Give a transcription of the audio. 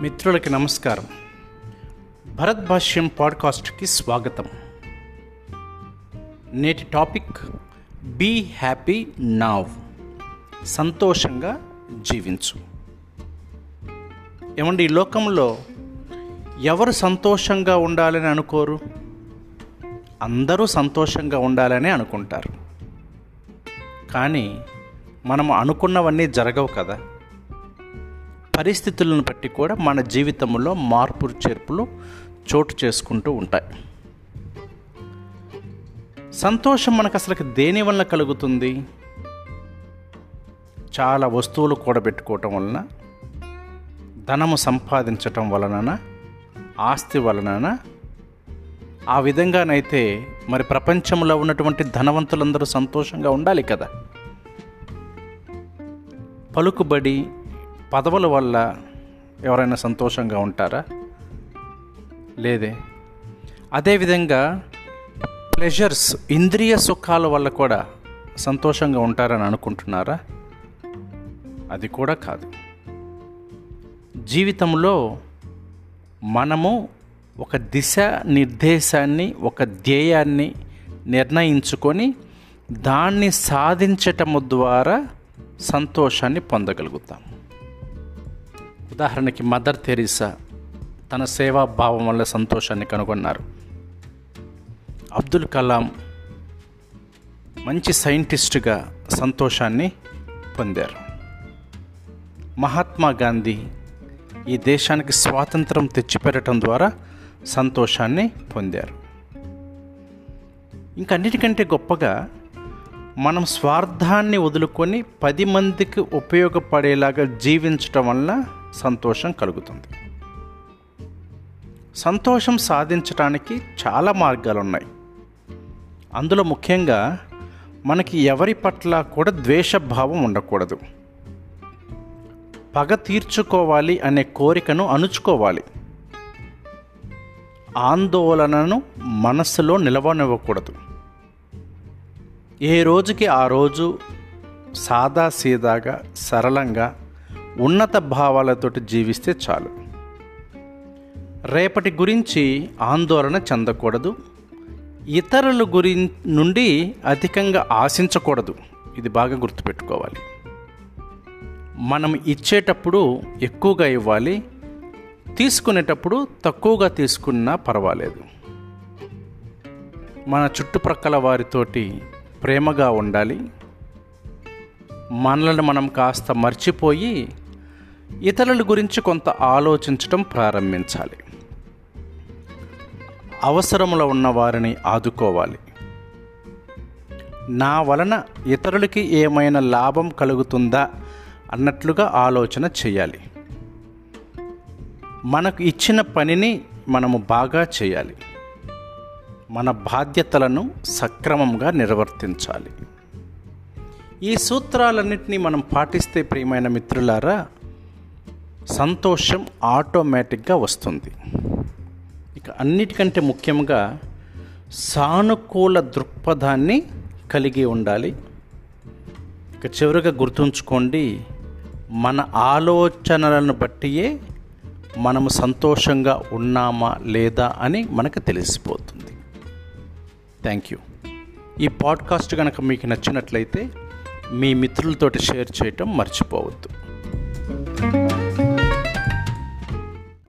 మిత్రులకి నమస్కారం. భరత్ భాష్యం పాడ్కాస్ట్కి స్వాగతం. నేటి టాపిక్ బీ హ్యాపీ నావ్ సంతోషంగా జీవించు. ఏమండి ఈ లోకంలో ఎవరు సంతోషంగా ఉండాలని అనుకోరు? అందరూ సంతోషంగా ఉండాలని అనుకుంటారు. కానీ మనం అనుకున్నవన్నీ జరగవు కదా. పరిస్థితులను బట్టి కూడా మన జీవితంలో మార్పులు చేర్పులు చోటు చేసుకుంటూ ఉంటాయి. సంతోషం మనకు అసలు దేని వలన కలుగుతుంది? చాలా వస్తువులు కూడబెట్టుకోవటం వలన ధనము సంపాదించటం వలన ఆస్తి వలన ఆ విధంగానైతే మరి ప్రపంచంలో ఉన్నటువంటి ధనవంతులందరూ సంతోషంగా ఉండాలి కదా. పలుకుబడి పదవుల వల్ల ఎవరైనా సంతోషంగా ఉంటారా? లేదే. అదేవిధంగా ప్లెజర్స్ ఇంద్రియ సుఖాల వల్ల కూడా సంతోషంగా ఉంటారని అనుకుంటున్నారా? అది కూడా కాదు. జీవితంలో మనము ఒక దిశ నిర్దేశాన్ని ఒక ధ్యేయాన్ని నిర్ణయించుకొని దాన్ని సాధించటము ద్వారా సంతోషాన్ని పొందగలుగుతాం ఉదాహరణకి మదర్ తెరీసా తన సేవాభావం వల్ల సంతోషాన్ని కనుగొన్నారు. అబ్దుల్ కలాం మంచి సైంటిస్టుగా సంతోషాన్ని పొందారు. మహాత్మా గాంధీ ఈ దేశానికి స్వాతంత్రం తెచ్చిపెట్టడం ద్వారా సంతోషాన్ని పొందారు. ఇంకన్నిటికంటే గొప్పగా మనం స్వార్థాన్ని వదులుకొని పది మందికి ఉపయోగపడేలాగా జీవించటం వల్ల సంతోషం కలుగుతుంది. సంతోషం సాధించడానికి చాలా మార్గాలు ఉన్నాయి అందులో ముఖ్యంగా మనకి ఎవరి పట్ల కూడా ద్వేషభావం ఉండకూడదు. పగ తీర్చుకోవాలి అనే కోరికను అణుచుకోవాలి. ఆందోళనను మనస్సులో నిలవనివ్వకూడదు. ఏ రోజుకి ఆ రోజు సాదా సీదాగా సరళంగా ఉన్నత భావాలతోటి జీవిస్తే చాలు. రేపటి గురించి ఆందోళన చెందకూడదు. ఇతరుల గురి నుండి అధికంగా ఆశించకూడదు. ఇది బాగా గుర్తుపెట్టుకోవాలి. మనం ఇచ్చేటప్పుడు ఎక్కువగా ఇవ్వాలి. తీసుకునేటప్పుడు తక్కువగా తీసుకున్నా పర్వాలేదు. మన చుట్టుప్రక్కల వారితోటి ప్రేమగా ఉండాలి. మనల్ని మనం కాస్త మర్చిపోయి ఇతరుల గురించి కొంత ఆలోచించటం ప్రారంభించాలి. అవసరములో ఉన్న వారిని ఆదుకోవాలి. నా వలన ఇతరులకి ఏమైనా లాభం కలుగుతుందా అన్నట్లుగా ఆలోచన చేయాలి. మనకు ఇచ్చిన పనిని మనము బాగా చేయాలి. మన బాధ్యతలను సక్రమంగా నిర్వర్తించాలి. ఈ సూత్రాలన్నింటినీ మనం పాటిస్తే ప్రియమైన మిత్రులారా సంతోషం ఆటోమేటిక్గా వస్తుంది. ఇక అన్నిటికంటే ముఖ్యంగా సానుకూల దృక్పథాన్ని కలిగి ఉండాలి. ఇక చివరిగా గుర్తుంచుకోండి మన ఆలోచనలను బట్టియే మనము సంతోషంగా ఉన్నామా లేదా అని మనకు తెలిసిపోతుంది. Thank you. ఈ పాడ్కాస్ట్ కనుక మీకు నచ్చినట్లయితే మీ మిత్రులతోటి షేర్ చేయటం మర్చిపోవద్దు.